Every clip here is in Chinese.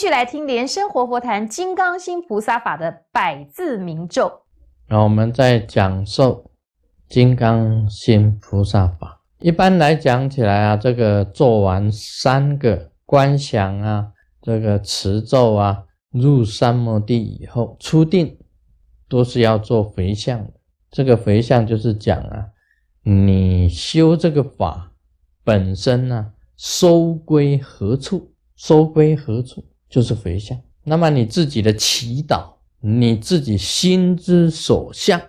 继续来听莲生活佛谈金刚心菩萨法的百字明咒。然后我们在讲授金刚心菩萨法。一般来讲起来啊，这个做完三个观想啊，这个持咒啊，入三摩地以后出定，都是要做回向的。这个回向就是讲啊，你修这个法本身呢，收归何处？收归何处？就是回向。那么你自己的祈祷，你自己心之所向，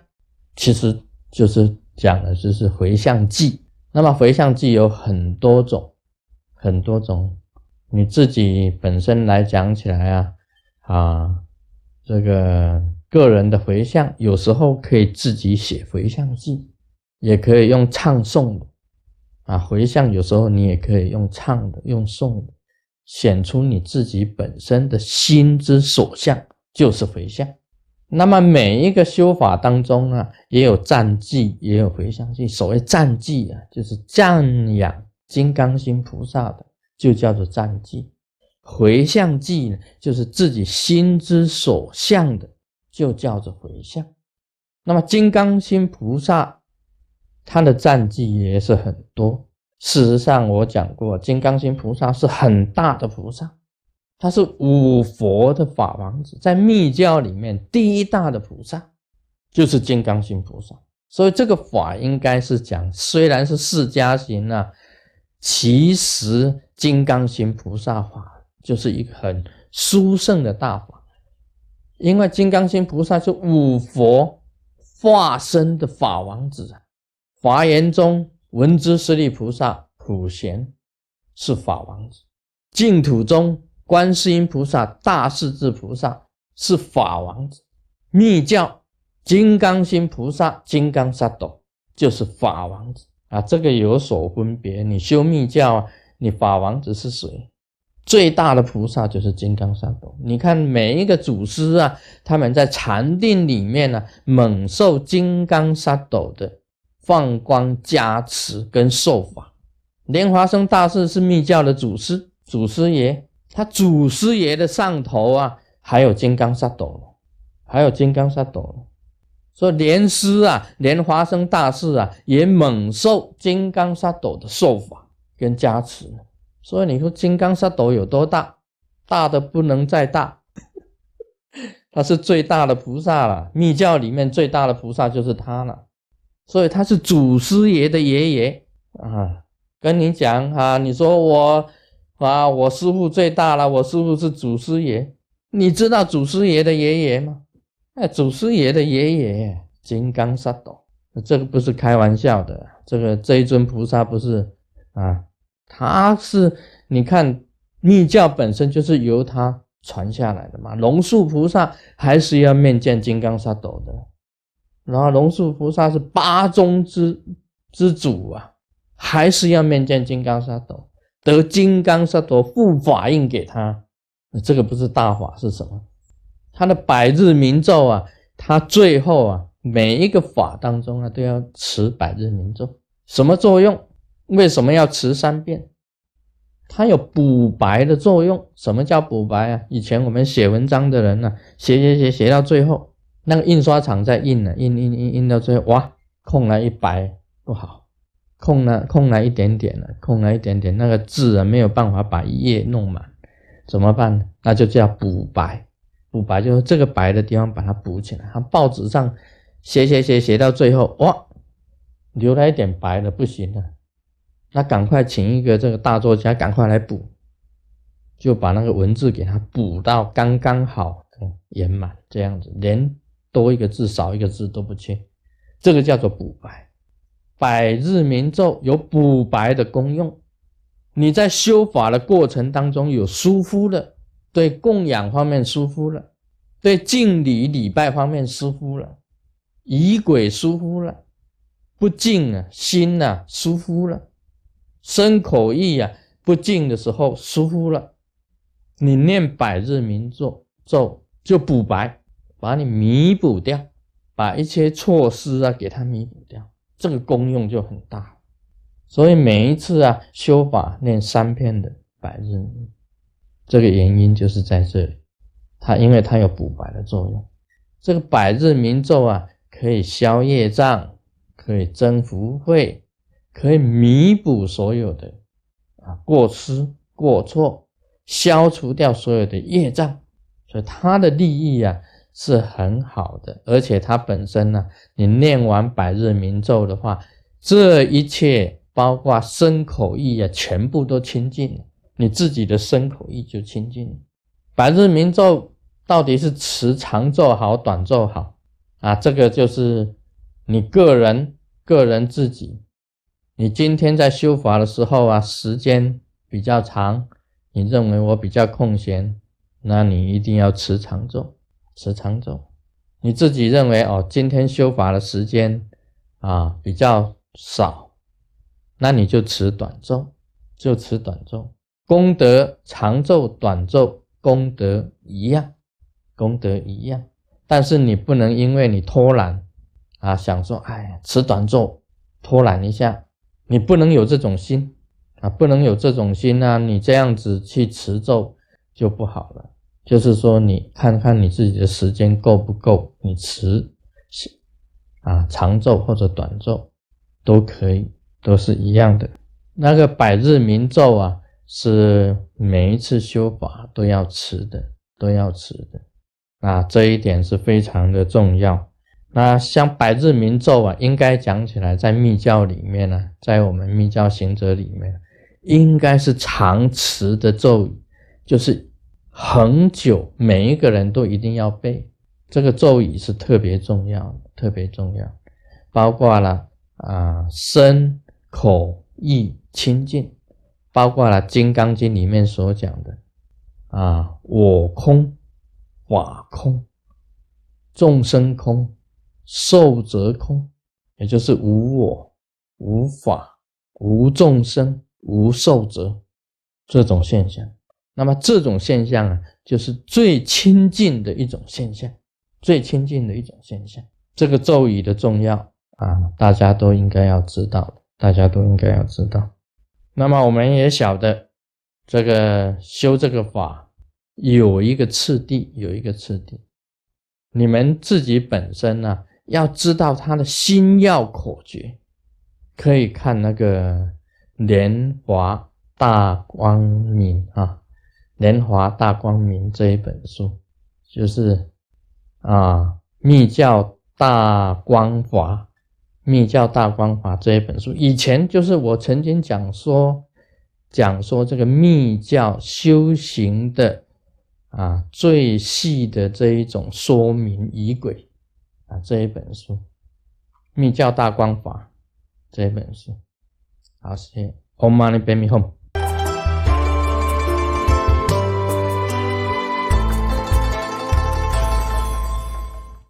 其实就是讲的就是回向记。那么回向记有很多种，很多种。你自己本身来讲起来啊，啊，这个个人的回向，有时候可以自己写回向记，也可以用唱诵的。啊，回向有时候你也可以用唱的，用诵的，显出你自己本身的心之所向，就是回向。那么每一个修法当中啊，也有赞记，也有回向记。所谓赞记啊，就是赞扬金刚心菩萨的，就叫做赞记；回向记呢，就是自己心之所向的，就叫做回向。那么金刚心菩萨，他的赞记也是很多。事实上，我讲过，金刚心菩萨是很大的菩萨。他是五佛的法王子，在密教里面第一大的菩萨就是金刚心菩萨，所以这个法应该是讲，虽然是释迦行啊，其实金刚心菩萨法就是一个很殊胜的大法，因为金刚心菩萨是五佛化身的法王子啊。华严中文殊师利菩萨普贤是法王子，净土中。观世音菩萨、大势至菩萨是法王子，密教金刚心菩萨、金刚萨埵就是法王子啊，这个有所分别。你修密教啊，你法王子是谁？最大的菩萨就是金刚萨埵。你看每一个祖师啊，他们在禅定里面呢，猛受金刚萨埵的放光加持跟受法。莲华生大师是密教的祖师，祖师爷。他祖师爷的上头啊，还有金刚萨埵，还有金刚萨埵。说莲师啊，莲华生大士啊，也猛受金刚萨埵的受法跟加持。所以你说金刚萨埵有多大？大的不能再大，他是最大的菩萨了。密教里面最大的菩萨就是他了。所以他是祖师爷的爷爷啊。跟你讲啊，你说我。啊，我师傅最大了，我师傅是祖师爷，你知道祖师爷的爷爷吗？哎，祖师爷的爷爷金刚萨埵，这个不是开玩笑的，这个这一尊菩萨不是啊，他是你看密教本身就是由他传下来的嘛，龙树菩萨还是要面见金刚萨埵的，然后龙树菩萨是八宗之之主啊，还是要面见金刚萨埵。得金刚萨埵护法印给他，这个不是大法是什么？他的百日明咒啊，他最后啊每一个法当中啊都要持百日明咒，什么作用？为什么要持三遍？它有补白的作用。什么叫补白啊？以前我们写文章的人呢，写写写写到最后，那个印刷厂在印呢，印印印印到最后，哇，空了一白，不好。空了，空了一点点了，空了一点点，那个字啊没有办法把一页弄满，怎么办呢？那就叫补白，补白就是这个白的地方把它补起来。他报纸上写写写写到最后，哇，留了一点白的不行了，那赶快请一个这个大作家赶快来补，就把那个文字给他补到刚刚好嗯圆满这样子，连多一个字少一个字都不缺，这个叫做补白。百日明咒有补白的功用，你在修法的过程当中有疏忽了，对供养方面疏忽了，对敬礼礼拜方面疏忽了，仪轨疏忽了，不敬啊，心呐疏忽了，身口意啊不敬的时候疏忽了，你念百日明咒咒就补白，把你弥补掉，把一些错失啊给它弥补掉。这个功用就很大，所以每一次啊修法念三篇的百日，这个原因就是在这里，它因为它有补白的作用。这个百日明咒啊，可以消业障，可以增福慧，可以弥补所有的啊过失过错，消除掉所有的业障，所以它的利益啊是很好的。而且它本身呢，你念完百日明咒的话，这一切包括身口意啊，全部都清净了。你自己的身口意就清净了。百日明咒到底是持长咒好，短咒好啊？这个就是你个人个人自己。你今天在修法的时候啊，时间比较长，你认为我比较空闲，那你一定要持长咒，持长咒。你自己认为哦，今天修法的时间啊比较少，那你就持短咒，就持短咒。功德长咒短咒功德一样，功德一样，但是你不能因为你偷懒啊，想说哎，持短咒偷懒一下，你不能有这种心啊，不能有这种心啊，你这样子去持咒就不好了。就是说，你看看你自己的时间够不够，你持啊长咒或者短咒都可以，都是一样的。那个百日明咒啊。是每一次修法都要持的，都要持的，啊，这一点是非常的重要。那像百日明咒啊，应该讲起来，在密教里面呢，在我们密教行者里面，应该是常持的咒语，就是很久，每一个人都一定要背。这个咒语是特别重要，特别重要，包括了啊，身口意清净。包括了《金刚经》里面所讲的啊，我空、法空、众生空、受则空，也就是无我、无法、无众生、无受者这种现象。那么这种现象啊，就是最亲近的一种现象，最亲近的一种现象。这个咒语的重要啊，大家都应该要知道，大家都应该要知道。那么我们也晓得，这个修这个法有一个次第，有一个次第。你们自己本身呢，要知道他的心要口诀，可以看那个《莲华大光明》啊，《莲华大光明》这一本书，就是啊，密教大光华。《密教大光华》这一本书，以前就是我曾经讲说，讲说这个密教修行的啊最细的这一种说明仪轨啊这一本书，《密教大光华》这一本书，好，谢谢。Om Mani Padme Hum。